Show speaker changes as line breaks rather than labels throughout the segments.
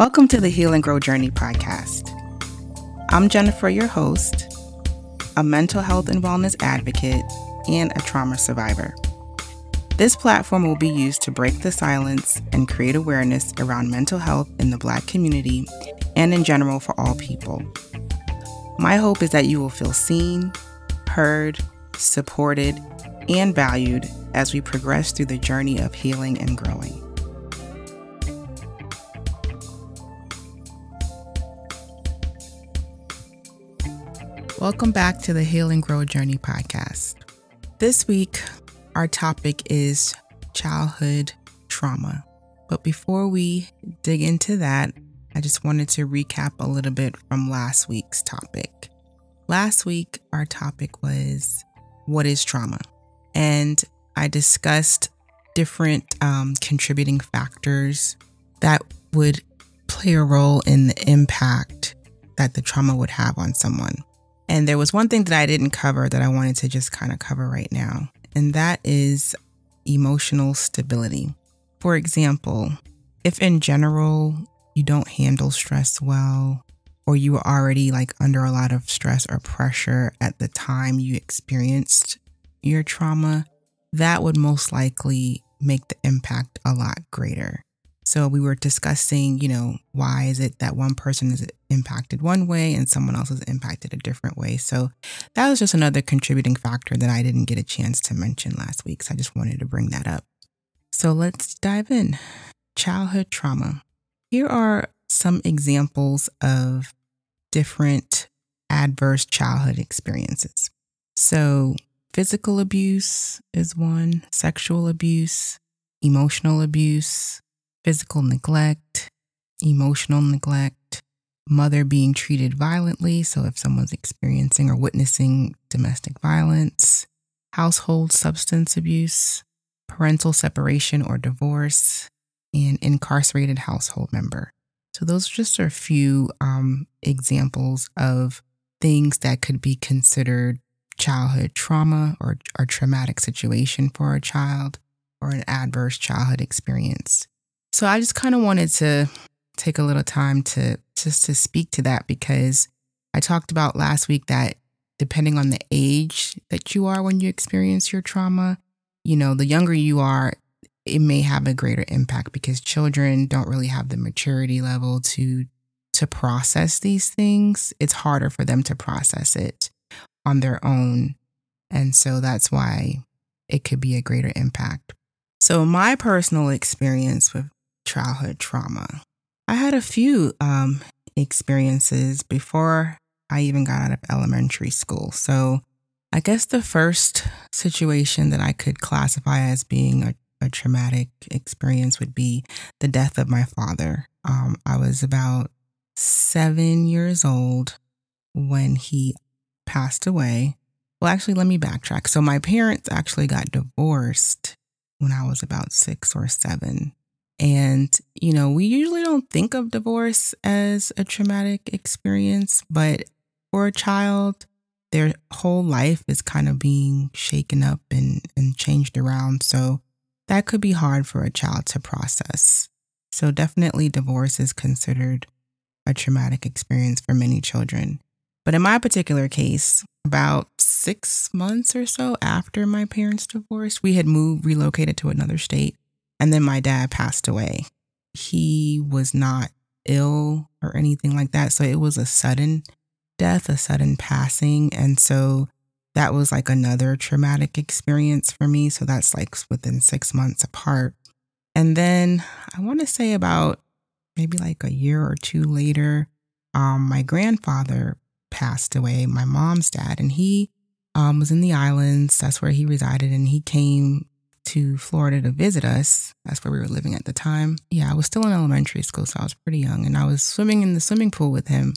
Welcome to the Heal and Grow Journey podcast. I'm Jennifer, your host, a mental health and wellness advocate, and a trauma survivor. This platform will be used to break the silence and create awareness around mental health in the Black community and in general for all people. My hope is that you will feel seen, heard, supported, and valued as we progress through the journey of healing and growing. Welcome back to the Heal and Grow Journey podcast. This week, our topic is childhood trauma. But before we dig into that, I just wanted to recap a little bit from last week's topic. Last week, our topic was what is trauma? And I discussed different um, contributing factors that would play a role in the impact that the trauma would have on someone. And there was one thing that I didn't cover that I wanted to just kind of cover right now, and that is emotional stability. For example, if in general you don't handle stress well, or you were already like under a lot of stress or pressure at the time you experienced your trauma, that would most likely make the impact a lot greater. So we were discussing, you know, why is it that one person is impacted one way and someone else is impacted a different way. So that was just another contributing factor that I didn't get a chance to mention last week. So I just wanted to bring that up. So let's dive in. Childhood trauma. Here are some examples of different adverse childhood experiences. So physical abuse is one, sexual abuse, emotional abuse, physical neglect, emotional neglect, mother being treated violently. So, if someone's experiencing or witnessing domestic violence, household substance abuse, parental separation or divorce, and incarcerated household member. So, those are just a few um, examples of things that could be considered childhood trauma or a traumatic situation for a child or an adverse childhood experience. So I just kind of wanted to take a little time to just to speak to that because I talked about last week that depending on the age that you are when you experience your trauma, you know, the younger you are, it may have a greater impact because children don't really have the maturity level to to process these things. It's harder for them to process it on their own. And so that's why it could be a greater impact. So my personal experience with childhood trauma. I had a few um, experiences before I even got out of elementary school. So I guess the first situation that I could classify as being a, a traumatic experience would be the death of my father. Um, I was about seven years old when he passed away. Well, actually, let me backtrack. So, my parents actually got divorced when I was about six or seven. And, you know, we usually don't think of divorce as a traumatic experience, but for a child, their whole life is kind of being shaken up and, and changed around. So that could be hard for a child to process. So definitely divorce is considered a traumatic experience for many children. But in my particular case, about six months or so after my parents divorced, we had moved, relocated to another state. And then my dad passed away. He was not ill or anything like that. So it was a sudden death, a sudden passing. And so that was like another traumatic experience for me. So that's like within six months apart. And then I want to say about maybe like a year or two later, um, my grandfather passed away, my mom's dad, and he um, was in the islands. That's where he resided. And he came to Florida to visit us. That's where we were living at the time. Yeah, I was still in elementary school, so I was pretty young. And I was swimming in the swimming pool with him.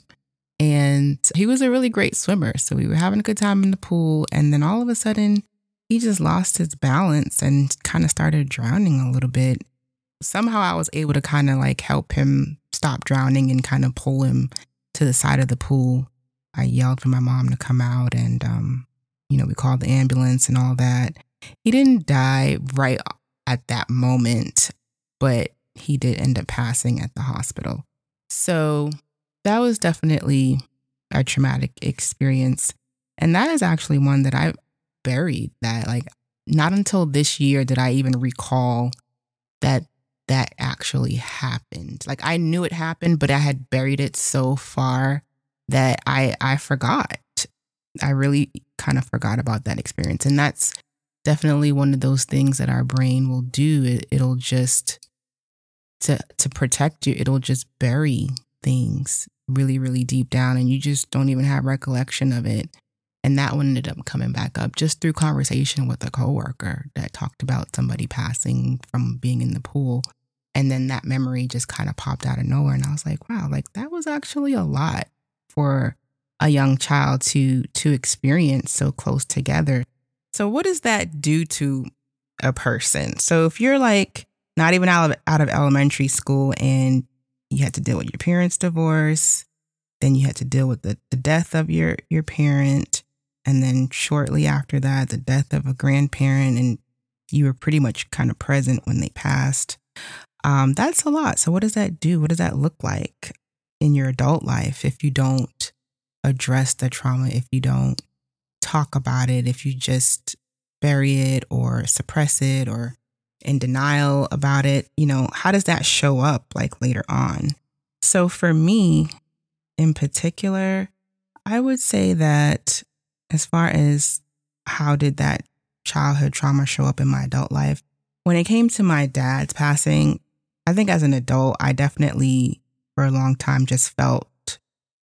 And he was a really great swimmer. So we were having a good time in the pool. And then all of a sudden, he just lost his balance and kind of started drowning a little bit. Somehow I was able to kind of like help him stop drowning and kind of pull him to the side of the pool. I yelled for my mom to come out and, um, you know, we called the ambulance and all that. He didn't die right at that moment, but he did end up passing at the hospital. So that was definitely a traumatic experience. And that is actually one that I buried that like not until this year did I even recall that that actually happened. Like I knew it happened, but I had buried it so far that I I forgot. I really kind of forgot about that experience. And that's definitely one of those things that our brain will do. It, it'll just to to protect you, it'll just bury things really, really deep down and you just don't even have recollection of it. And that one ended up coming back up just through conversation with a coworker that talked about somebody passing from being in the pool. And then that memory just kind of popped out of nowhere. And I was like, wow, like that was actually a lot for a young child to to experience so close together. So what does that do to a person? So if you're like not even out of out of elementary school and you had to deal with your parents' divorce, then you had to deal with the, the death of your your parent, and then shortly after that, the death of a grandparent, and you were pretty much kind of present when they passed. Um, that's a lot. So, what does that do? What does that look like in your adult life if you don't address the trauma, if you don't talk about it, if you just bury it or suppress it or in denial about it? You know, how does that show up like later on? So, for me in particular, I would say that as far as how did that childhood trauma show up in my adult life, when it came to my dad's passing, I think as an adult, I definitely for a long time just felt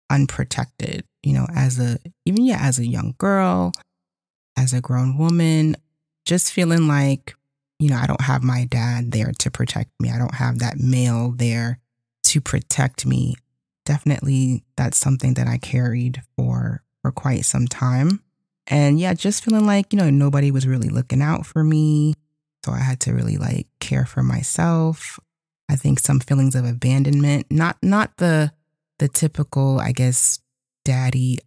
unprotected, you know, as a, even yeah, as a young girl, as a grown woman, just feeling like, you know, I don't have my dad there to protect me. I don't have that male there to protect me. Definitely that's something that I carried for for quite some time. And yeah, just feeling like, you know, nobody was really looking out for me. So I had to really like care for myself. I think some feelings of abandonment, not not the the typical, I guess, daddy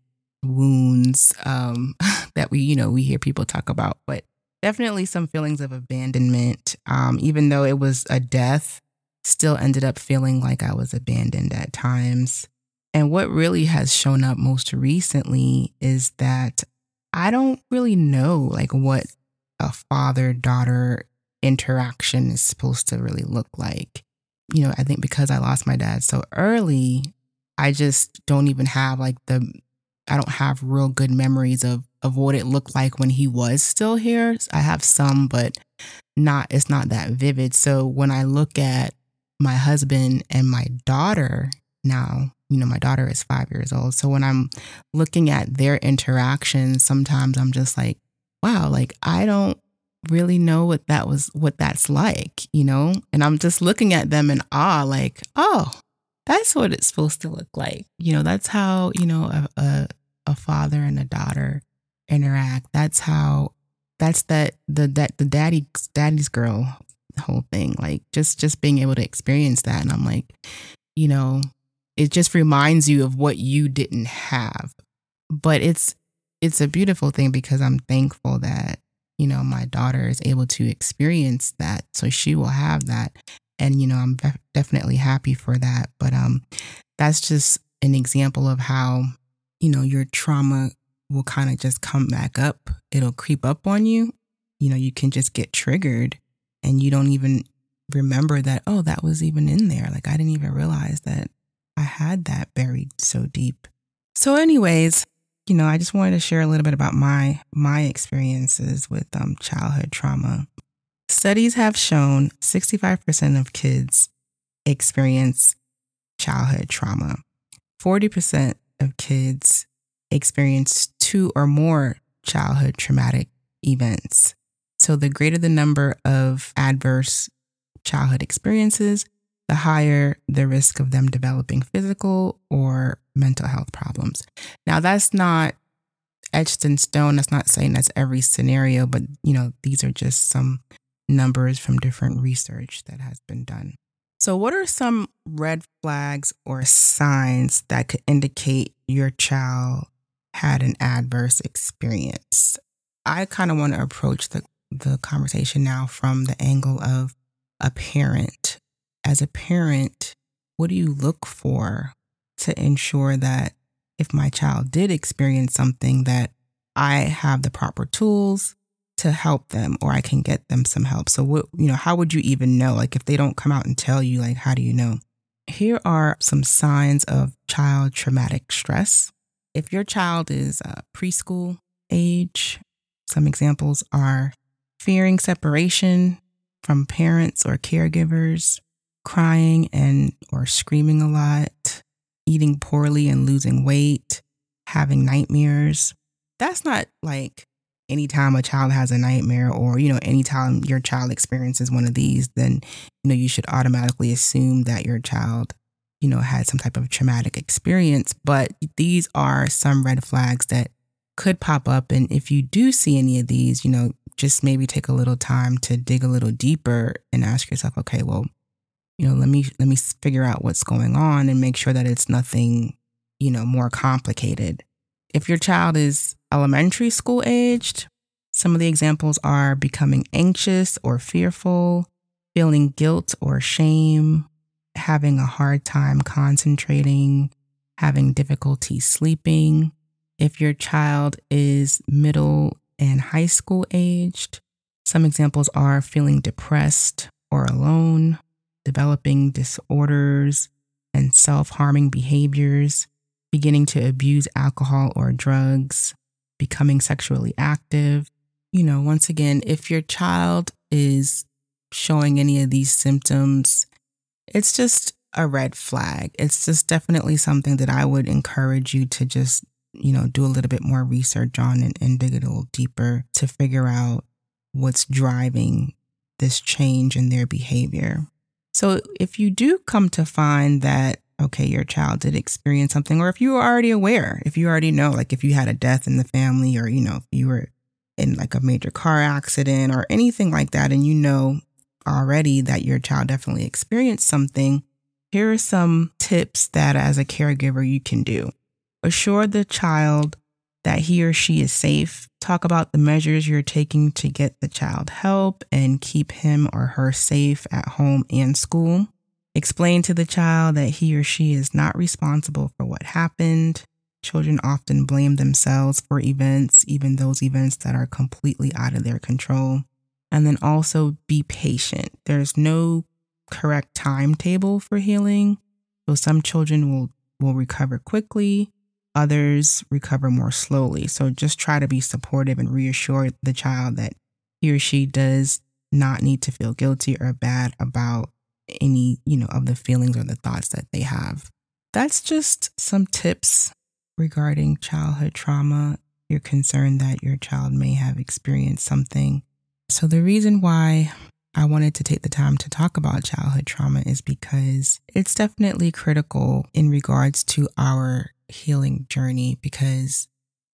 wounds um, that we, you know, we hear people talk about, but definitely some feelings of abandonment. Um, even though it was a death, still ended up feeling like I was abandoned at times. And what really has shown up most recently is that I don't really know like what a father daughter interaction is supposed to really look like. You know, I think because I lost my dad so early, I just don't even have like the I don't have real good memories of of what it looked like when he was still here. I have some, but not it's not that vivid. So when I look at my husband and my daughter now, you know, my daughter is 5 years old. So when I'm looking at their interactions, sometimes I'm just like, wow, like I don't really know what that was what that's like, you know? And I'm just looking at them in awe like, oh, that's what it's supposed to look like. You know, that's how, you know, a, a, a father and a daughter interact. That's how that's that the that the daddy daddy's girl whole thing. Like just just being able to experience that. And I'm like, you know, it just reminds you of what you didn't have. But it's it's a beautiful thing because I'm thankful that, you know, my daughter is able to experience that. So she will have that and you know i'm definitely happy for that but um that's just an example of how you know your trauma will kind of just come back up. It'll creep up on you. You know you can just get triggered and you don't even remember that oh that was even in there. Like i didn't even realize that i had that buried so deep. So anyways you know i just wanted to share a little bit about my my experiences with um childhood trauma Studies have shown 65% of kids experience childhood trauma. 40% of kids experience two or more childhood traumatic events. So, the greater the number of adverse childhood experiences, the higher the risk of them developing physical or mental health problems. Now, that's not etched in stone. That's not saying that's every scenario, but you know, these are just some numbers from different research that has been done. So, what are some red flags or signs that could indicate your child had an adverse experience? I kind of want to approach the, the conversation now from the angle of a parent. As a parent, what do you look for to ensure that if my child did experience something that I have the proper tools to help them or I can get them some help. So what you know, how would you even know? Like if they don't come out and tell you, like how do you know? Here are some signs of child traumatic stress. If your child is preschool age, some examples are fearing separation from parents or caregivers, crying and or screaming a lot, eating poorly and losing weight, having nightmares. That's not like anytime a child has a nightmare or you know anytime your child experiences one of these then you know you should automatically assume that your child you know had some type of traumatic experience. But these are some red flags that could pop up. And if you do see any of these you know just maybe take a little time to dig a little deeper and ask yourself okay well you know let me let me figure out what's going on and make sure that it's nothing you know more complicated if your child is elementary school aged, some of the examples are becoming anxious or fearful, feeling guilt or shame, having a hard time concentrating, having difficulty sleeping. If your child is middle and high school aged, some examples are feeling depressed or alone, developing disorders and self harming behaviors, beginning to abuse alcohol or drugs, becoming sexually active. You know, once again, if your child is showing any of these symptoms, it's just a red flag. It's just definitely something that I would encourage you to just, you know, do a little bit more research on and, and dig a little deeper to figure out what's driving this change in their behavior. So if you do come to find that okay, your child did experience something, or if you were already aware, if you already know, like if you had a death in the family, or, you know, if you were in like a major car accident or anything like that, and you know already that your child definitely experienced something, here are some tips that as a caregiver you can do. Assure the child that he or she is safe. Talk about the measures you're taking to get the child help and keep him or her safe at home and school. Explain to the child that he or she is not responsible for what happened. Children often blame themselves for events, even those events that are completely out of their control. And then also be patient. There's no correct timetable for healing. So some children will, will recover quickly, others recover more slowly. So just try to be supportive and reassure the child that he or she does not need to feel guilty or bad about any, you know, of the feelings or the thoughts that they have. That's just some tips regarding childhood trauma. You're concerned that your child may have experienced something. So, the reason why I wanted to take the time to talk about childhood trauma is because it's definitely critical in regards to our healing journey because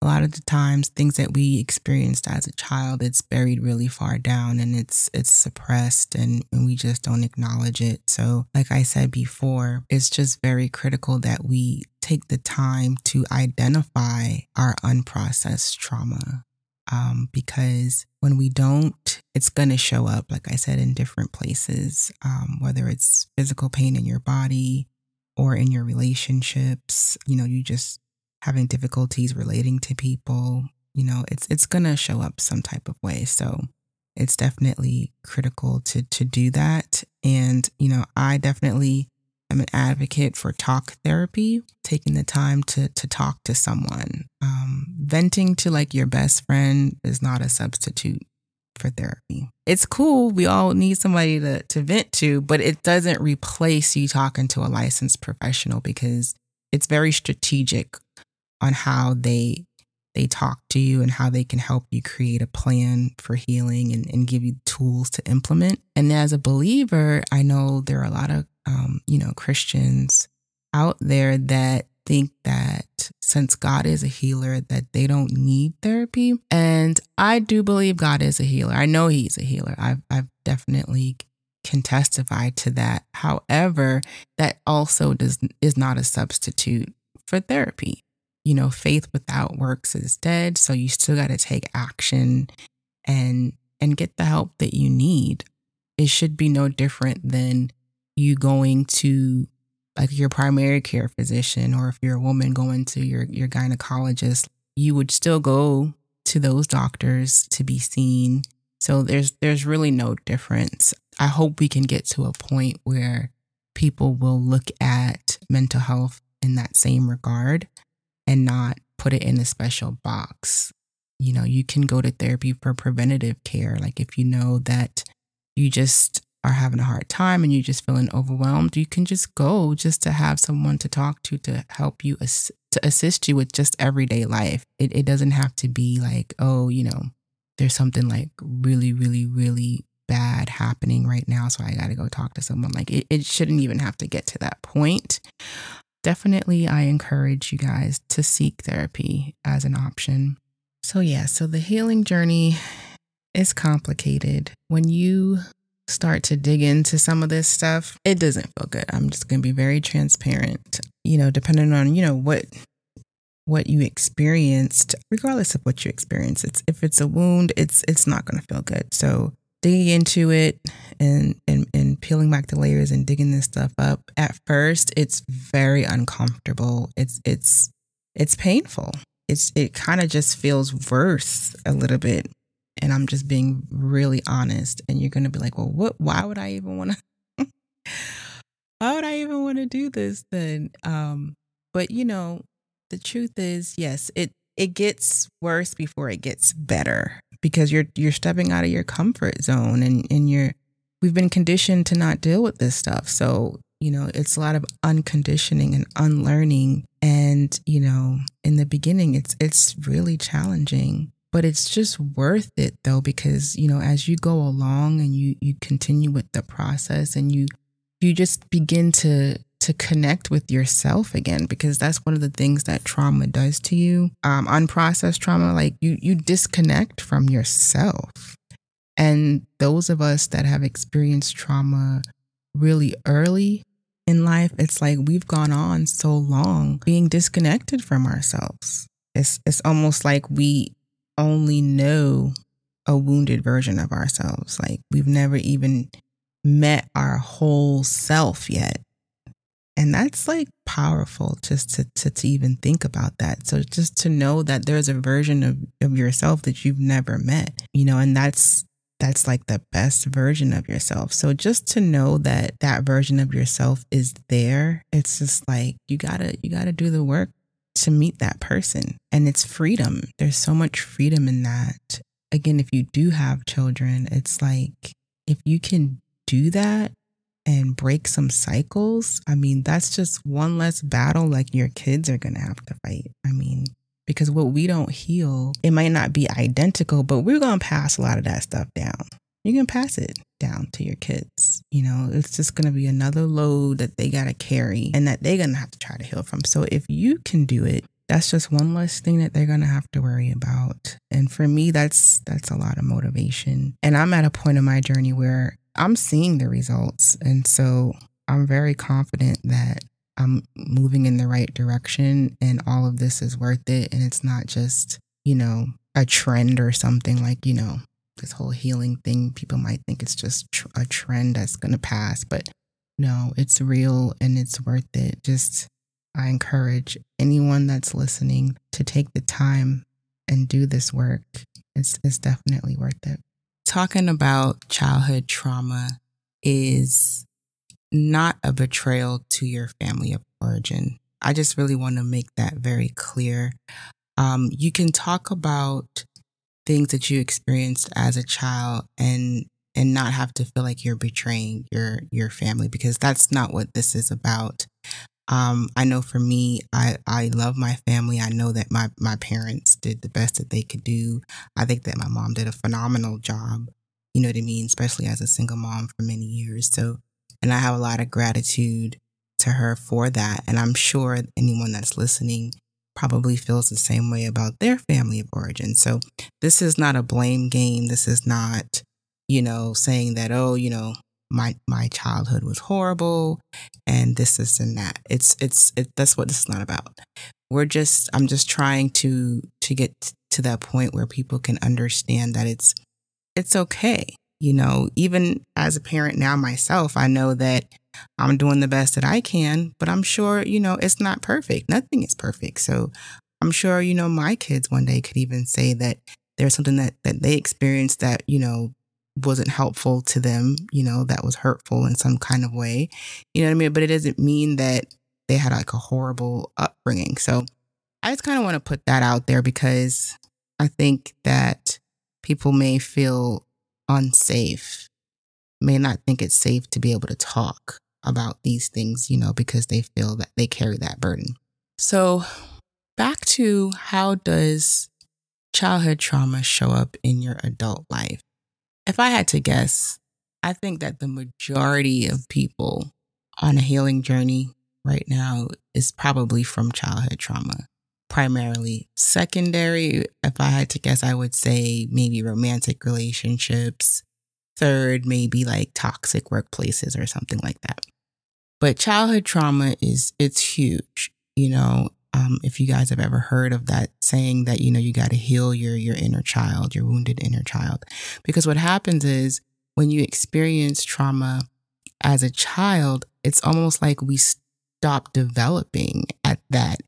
a lot of the times things that we experienced as a child it's buried really far down and it's it's suppressed and, and we just don't acknowledge it so like i said before it's just very critical that we take the time to identify our unprocessed trauma um, because when we don't, it's going to show up, like I said, in different places, um, whether it's physical pain in your body or in your relationships. You know, you just having difficulties relating to people, you know, it's it's to show up some type of way. So it's definitely critical to to do that and, you know, I definitely am an advocate for talk therapy, taking the time to to talk to someone. Um, venting to like your best friend is not a substitute for therapy. It's cool. We all need somebody to, to vent to, but it doesn't replace you talking to a licensed professional because it's very strategic on how they they talk to you and how they can help you create a plan for healing and, and give you tools to implement. And as a believer, I know there are a lot of um, you know Christians out there that think that since God is a healer that they don't need therapy. And I do believe God is a healer. I know he's a healer. I've I've definitely can testify to that. However, that also does is not a substitute for therapy you know, faith without works is dead. So you still got to take action and and get the help that you need. It should be no different than you going to like your primary care physician or if you're a woman going to your your gynecologist, you would still go to those doctors to be seen. So there's there's really no difference. I hope we can get to a point where people will look at mental health in that same regard and not put it in a special box. You know, you can go to therapy for preventative care. Like if you know that you just are having a hard time and you're just feeling overwhelmed, you can just go just to have someone to talk to to help you ass- to assist you with just everyday life. It it doesn't have to be like, oh, you know, there's something like really, really, really bad happening right now, so I got to go talk to someone. Like it, it shouldn't even have to get to that point. Definitely, I encourage you guys to seek therapy as an option. So, yeah, so the healing journey is complicated. When you start to dig into some of this stuff, it doesn't feel good. I'm just going to be very transparent. You know, depending on, you know, what what you experienced, regardless of what you experience, it's if it's a wound, it's it's not going to feel good. So, digging into it and, peeling back the layers and digging this stuff up at first it's very uncomfortable. It's it's it's painful. It's it kind of just feels worse a little bit. And i'm just being really honest. And you're gonna be like well what why would i even want to why would i even want to do this then? Um but you know the truth is yes it it gets worse before it gets better because you're you're stepping out of your comfort zone and and you're we've been conditioned to not deal with this stuff. So, you know, it's a lot of unconditioning and unlearning. And, you know, in the beginning it's it's really challenging, but it's just worth it though because, you know, as you go along and you you continue with the process and you you just begin to to connect with yourself again because that's one of the things that trauma does to you. Um, unprocessed trauma like you you disconnect from yourself and those of us that have experienced trauma really early in life it's like we've gone on so long being disconnected from ourselves. It's it's almost like we only know a wounded version of ourselves. Like we've never even met our whole self yet. And that's like powerful just to, to, to even think about that. So just to know that there's a version of, of yourself that you've never met, you know, and that's that's like the best version of yourself. So just to know that that version of yourself is there, it's just like you got to you got to do the work to meet that person. And it's freedom. There's so much freedom in that. Again, if you do have children, it's like if you can do that and break some cycles, I mean, that's just one less battle like your kids are going to have to fight. I mean, because what we don't heal, it might not be identical, but we're going to pass a lot of that stuff down. You can pass it down to your kids. You know, it's just going to be another load that they got to carry and that they're going to have to try to heal from. So if you can do it, that's just one less thing that they're going to have to worry about. And for me, that's that's a lot of motivation. And I'm at a point in my journey where I'm seeing the results. And so I'm very confident that I'm moving in the right direction and all of this is worth it. And it's not just, you know, a trend or something like, you know, this whole healing thing. People might think it's just tr- a trend that's going to pass, but no, it's real and it's worth it. Just, I encourage anyone that's listening to take the time and do this work. It's, it's definitely worth it talking about childhood trauma is not a betrayal to your family of origin. I just really want to make that very clear. Um, you can talk about things that you experienced as a child and and not have to feel like you're betraying your your family because that's not what this is about. Um, I know for me, I, I love my family. I know that my, my parents did the best that they could do. I think that my mom did a phenomenal job, you know what I mean? Especially as a single mom for many years. So, and I have a lot of gratitude to her for that. And I'm sure anyone that's listening probably feels the same way about their family of origin. So this is not a blame game. This is not, you know, saying that, oh, you know, my my childhood was horrible and this is and that it's it's it, that's what this is not about we're just i'm just trying to to get to that point where people can understand that it's it's okay you know even as a parent now myself i know that I'm doing the best that I can, but I'm sure, you know, it's not perfect. Nothing is perfect. So I'm sure, you know, my kids one day could even say that there's something that, that they experienced that, you know, wasn't helpful to them, you know, that was hurtful in some kind of way. You know what I mean? But it doesn't mean that they had like a horrible upbringing. So I just kind of want to put that out there because I think that people may feel unsafe, may not think it's safe to be able to talk about these things, you know, because they feel that they carry that burden. So, back to how does childhood trauma show up in your adult life? If I had to guess, I think that the majority of people on a healing journey right now is probably from childhood trauma, primarily. Secondary, if I had to guess, I would say maybe romantic relationships. Third, maybe like toxic workplaces or something like that. But childhood trauma is, it's huge. You know, um, if you guys have ever heard of that saying that, you know, you got to heal your, your inner child, your wounded inner child. Because what happens is when you experience trauma as a child, it's almost like we stop developing at that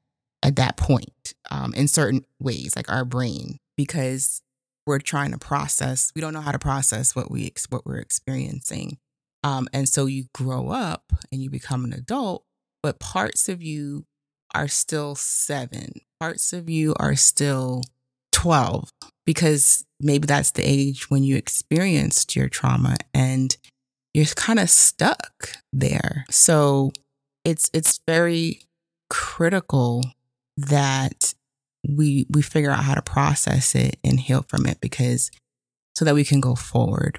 at that point um, in certain ways, like our brain, because we're trying to process. We don't know how to process what we what we're experiencing, um, and so you grow up and you become an adult, but parts of you are still seven. Parts of you are still 12 because maybe that's the age when you experienced your trauma and you're kind of stuck there. So it's it's very critical that we we figure out how to process it and heal from it because so that we can go forward.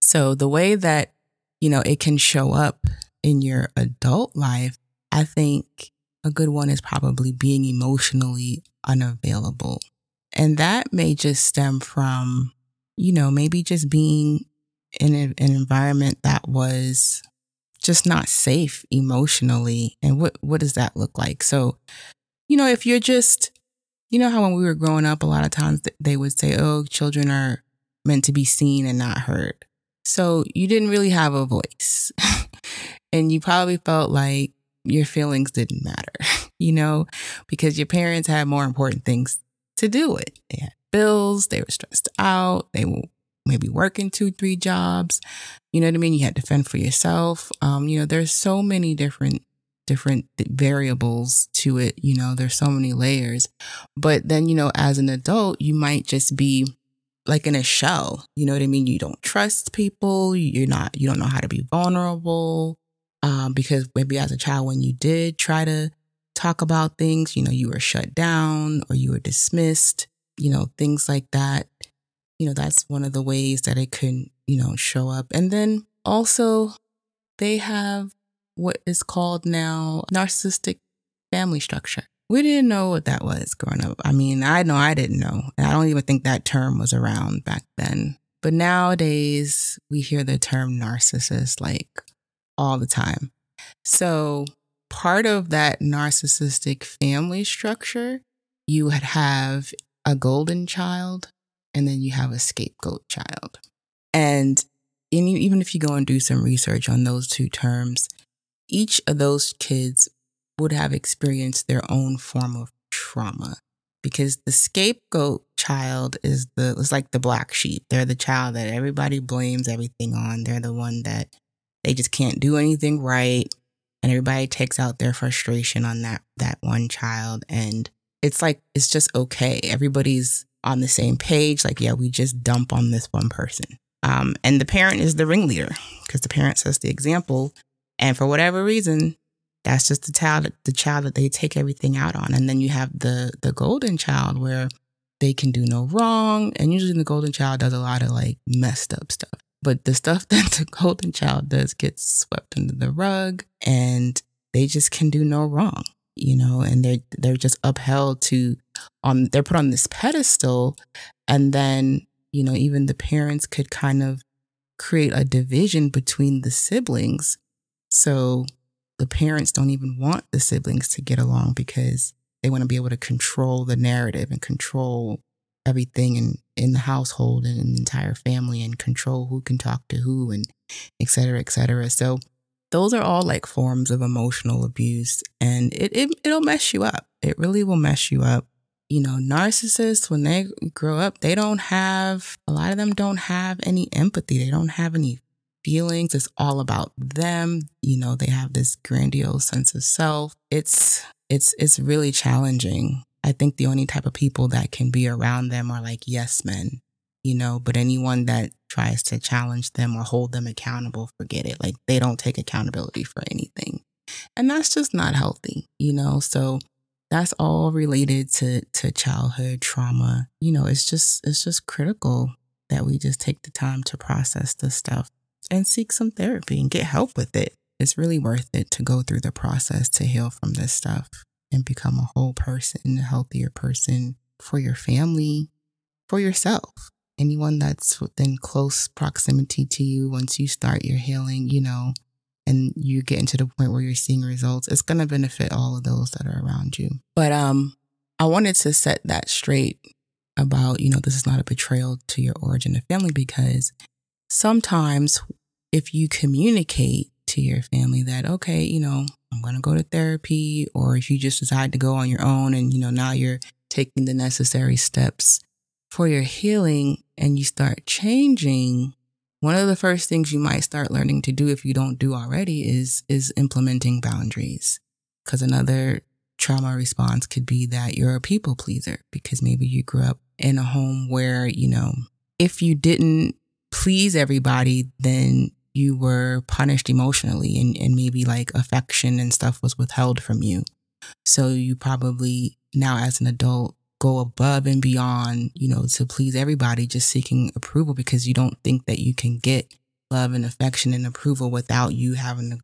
So the way that you know it can show up in your adult life, I think a good one is probably being emotionally unavailable. And that may just stem from, you know, maybe just being in a, an environment that was just not safe emotionally. And what, what does that look like? So, you know, if you're just, you know, how when we were growing up, a lot of times they would say, oh, children are meant to be seen and not heard. So you didn't really have a voice. and you probably felt like your feelings didn't matter, you know, because your parents had more important things to do with. They had bills, they were stressed out, they were maybe working two, three jobs. You know what I mean? You had to fend for yourself. Um, you know, there's so many different different variables to it, you know, there's so many layers. But then, you know, as an adult, you might just be like in a shell. You know what I mean? You don't trust people, you're not you don't know how to be vulnerable um, because maybe as a child, when you did try to talk about things, you know, you were shut down or you were dismissed, you know, things like that. You know, that's one of the ways that it can, you know, show up. And then also, they have what is called now narcissistic family structure. We didn't know what that was growing up. I mean, I know I didn't know. And I don't even think that term was around back then. But nowadays, we hear the term narcissist like all the time. So, part of that narcissistic family structure, you would have a golden child and then you have a scapegoat child. And even if you go and do some research on those two terms, each of those kids would have experienced their own form of trauma because the scapegoat child is the it's like the black sheep. They're the child that everybody blames everything on. They're the one that they just can't do anything right. And everybody takes out their frustration on that that one child. And it's like it's just okay. Everybody's on the same page. Like, yeah, we just dump on this one person. Um, and the parent is the ringleader because the parent sets the example. And for whatever reason, that's just the child the child that they take everything out on. And then you have the the golden child where they can do no wrong. And usually the golden child does a lot of like messed up stuff. But the stuff that the golden child does gets swept under the rug and they just can do no wrong, you know, and they're they're just upheld to on they're put on this pedestal and then, you know, even the parents could kind of create a division between the siblings. So the parents don't even want the siblings to get along because they want to be able to control the narrative and control everything in, in the household and in the entire family and control who can talk to who and et cetera, et cetera. So those are all like forms of emotional abuse and it, it it'll mess you up. It really will mess you up. You know, narcissists when they grow up, they don't have a lot of them don't have any empathy. They don't have any feelings. It's all about them. You know, they have this grandiose sense of self. It's it's it's really challenging. I think the only type of people that can be around them are like yes men, you know, but anyone that tries to challenge them or hold them accountable, forget it. Like they don't take accountability for anything. And that's just not healthy, you know? So that's all related to to childhood trauma. You know, it's just it's just critical that we just take the time to process this stuff and seek some therapy and get help with it. It's really worth it to go through the process to heal from this stuff and become a whole person, a healthier person for your family, for yourself. Anyone that's within close proximity to you, once you start your healing, you know, and you get into the point where you're seeing results, it's going to benefit all of those that are around you. But um, I wanted to set that straight about, you know, this is not a betrayal to your origin of family because sometimes if you communicate to your family that, okay, you know, I'm going to go to therapy, or if you just decide to go on your own and, you know, now you're taking the necessary steps for your healing and you start changing, one of the first things you might start learning to do if you don't do already is is implementing boundaries. Cuz another trauma response could be that you're a people pleaser because maybe you grew up in a home where, you know, if you didn't please everybody, then you were punished emotionally and, and maybe like affection and stuff was withheld from you. So you probably now as an adult go above and beyond, you know, to please everybody, just seeking approval because you don't think that you can get love and affection and approval without you having to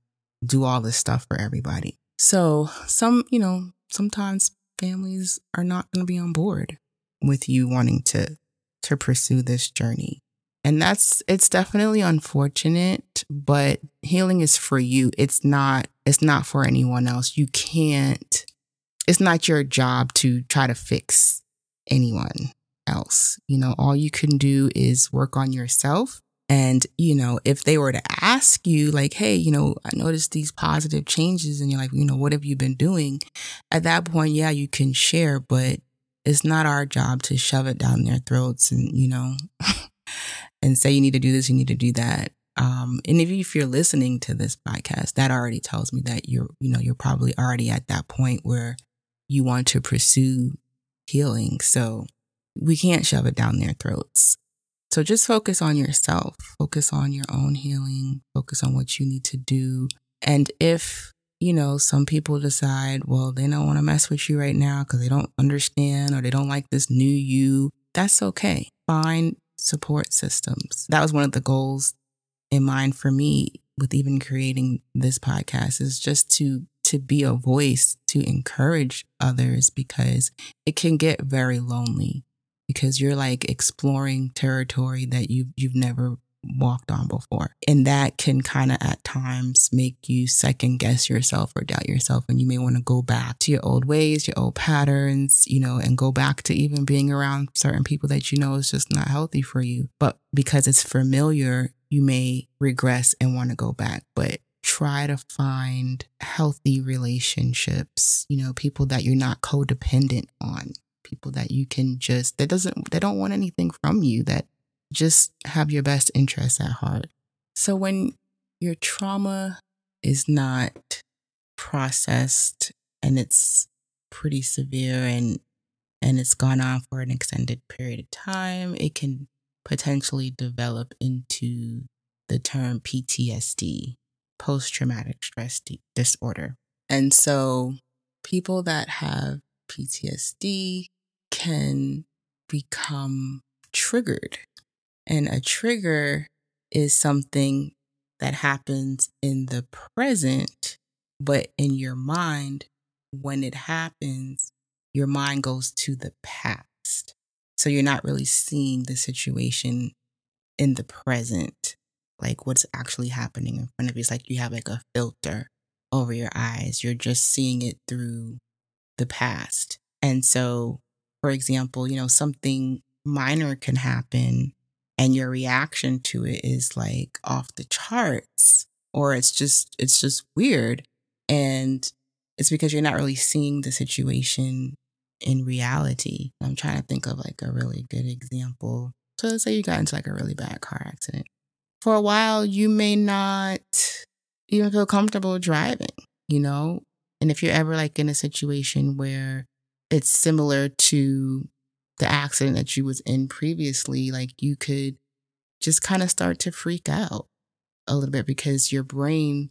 do all this stuff for everybody. So some, you know, sometimes families are not going to be on board with you wanting to to pursue this journey. And that's, it's definitely unfortunate, but healing is for you. It's not, it's not for anyone else. You can't, it's not your job to try to fix anyone else. You know, all you can do is work on yourself. And, you know, if they were to ask you, like, hey, you know, I noticed these positive changes and you're like, you know, what have you been doing? At that point, yeah, you can share, but it's not our job to shove it down their throats and, you know, and say you need to do this, you need to do that. Um, and if, if you're listening to this podcast, that already tells me that you're, you know, you're probably already at that point where you want to pursue healing. So we can't shove it down their throats. So just focus on yourself, focus on your own healing, focus on what you need to do. And if, you know, some people decide, well, they don't want to mess with you right now because they don't understand or they don't like this new you, that's okay. Find support systems. That was one of the goals in mind for me with even creating this podcast is just to to be a voice to encourage others because it can get very lonely because you're like exploring territory that you you've never walked on before. And that can kind of at times make you second guess yourself or doubt yourself. And you may want to go back to your old ways, your old patterns, you know, and go back to even being around certain people that you know is just not healthy for you. But because it's familiar, you may regress and want to go back. But try to find healthy relationships, you know, people that you're not codependent on people that you can just that doesn't they don't want anything from you that just have your best interests at heart. So when your trauma is not processed and it's pretty severe and and it's gone on for an extended period of time, it can potentially develop into the term PTSD, post traumatic stress disorder. And so people that have PTSD can become triggered and a trigger is something that happens in the present, but in your mind, when it happens, your mind goes to the past. So you're not really seeing the situation in the present, like what's actually happening in front of you. It's like you have like a filter over your eyes. You're just seeing it through the past. And so, for example, you know, something minor can happen and your reaction to it is like off the charts. or it's just it's just weird and it's because you're not really seeing the situation in reality. I'm trying to think of like a really good example. So let's say you got into like a really bad car accident. For a while, you may not even feel comfortable driving, you know? And if you're ever like in a situation where it's similar to the accident that you was in previously, like you could just kind of start to freak out a little bit because your brain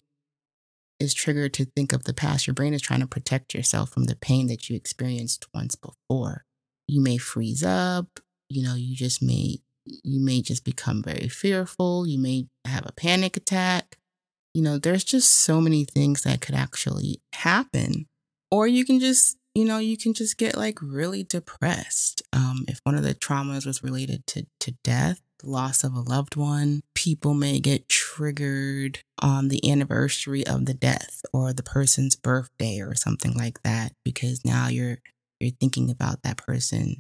is triggered to think of the past. Your brain is trying to protect yourself from the pain that you experienced once before. You may freeze up, you know, you just may you may just become very fearful, you may have a panic attack. You know, there's just so many things that could actually happen. Or you can just, you know, you can just get like really depressed. Um, if one of the traumas was related to to death, loss of a loved one. People may get triggered on the anniversary of the death or the person's birthday or something like that because now you're you're thinking about that person.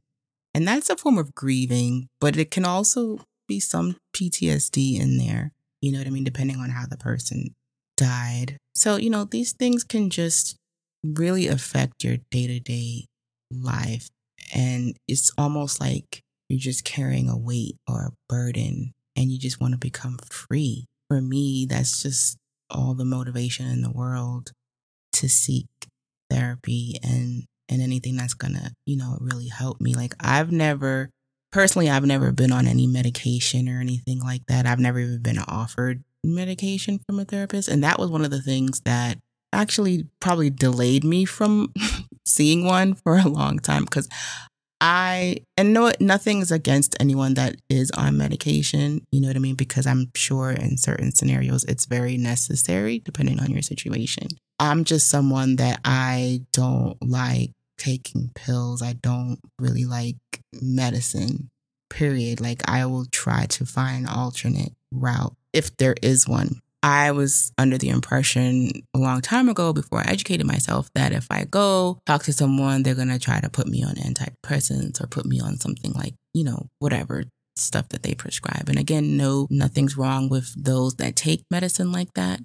And that's a form of grieving, but it can also be some PTSD in there. You know what I mean, depending on how the person died. So, you know, these things can just really affect your day-to-day life and it's almost like you're just carrying a weight or a burden and you just want to become free. For me, that's just all the motivation in the world to seek therapy and and anything that's going to, you know, really help me. Like I've never personally I've never been on any medication or anything like that. I've never even been offered medication from a therapist and that was one of the things that actually probably delayed me from seeing one for a long time because I and no nothing's against anyone that is on medication, you know what I mean? Because I'm sure in certain scenarios it's very necessary depending on your situation. I'm just someone that I don't like taking pills. I don't really like medicine. Period. Like I will try to find alternate route if there is one. I was under the impression a long time ago before I educated myself that if I go talk to someone, they're going to try to put me on antidepressants or put me on something like, you know, whatever stuff that they prescribe. And again, no, nothing's wrong with those that take medicine like that.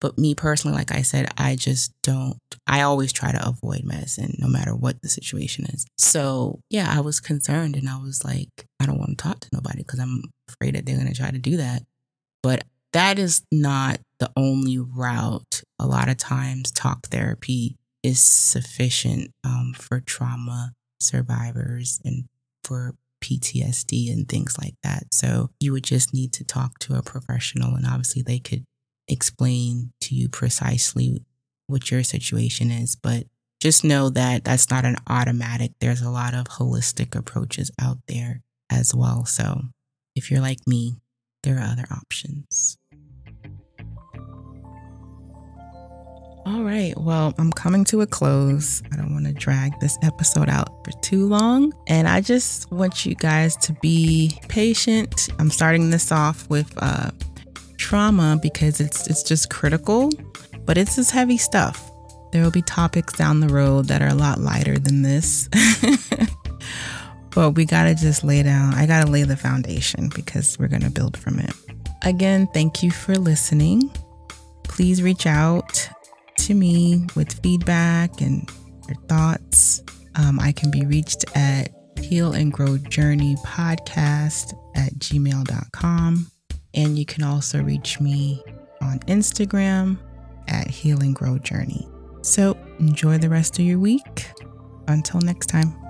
But me personally, like I said, I just don't, I always try to avoid medicine no matter what the situation is. So yeah, I was concerned and I was like, I don't want to talk to nobody because I'm afraid that they're going to try to do that. But that is not the only route. A lot of times, talk therapy is sufficient um, for trauma survivors and for PTSD and things like that. So you would just need to talk to a professional, and obviously, they could explain to you precisely what your situation is. But just know that that's not an automatic. There's a lot of holistic approaches out there as well. So if you're like me, there are other options. All right. Well, I'm coming to a close. I don't want to drag this episode out for too long. And I just want you guys to be patient. I'm starting this off with uh, trauma because it's it's just critical, but it's just heavy stuff. There will be topics down the road that are a lot lighter than this. but we got to just lay down. I got to lay the foundation because we're going to build from it. Again, thank you for listening. Please reach out to me with feedback and your thoughts. Um, I can be reached at heal and grow journey podcast at gmail.com. And you can also reach me on Instagram at heal and grow journey. So enjoy the rest of your week. Until next time.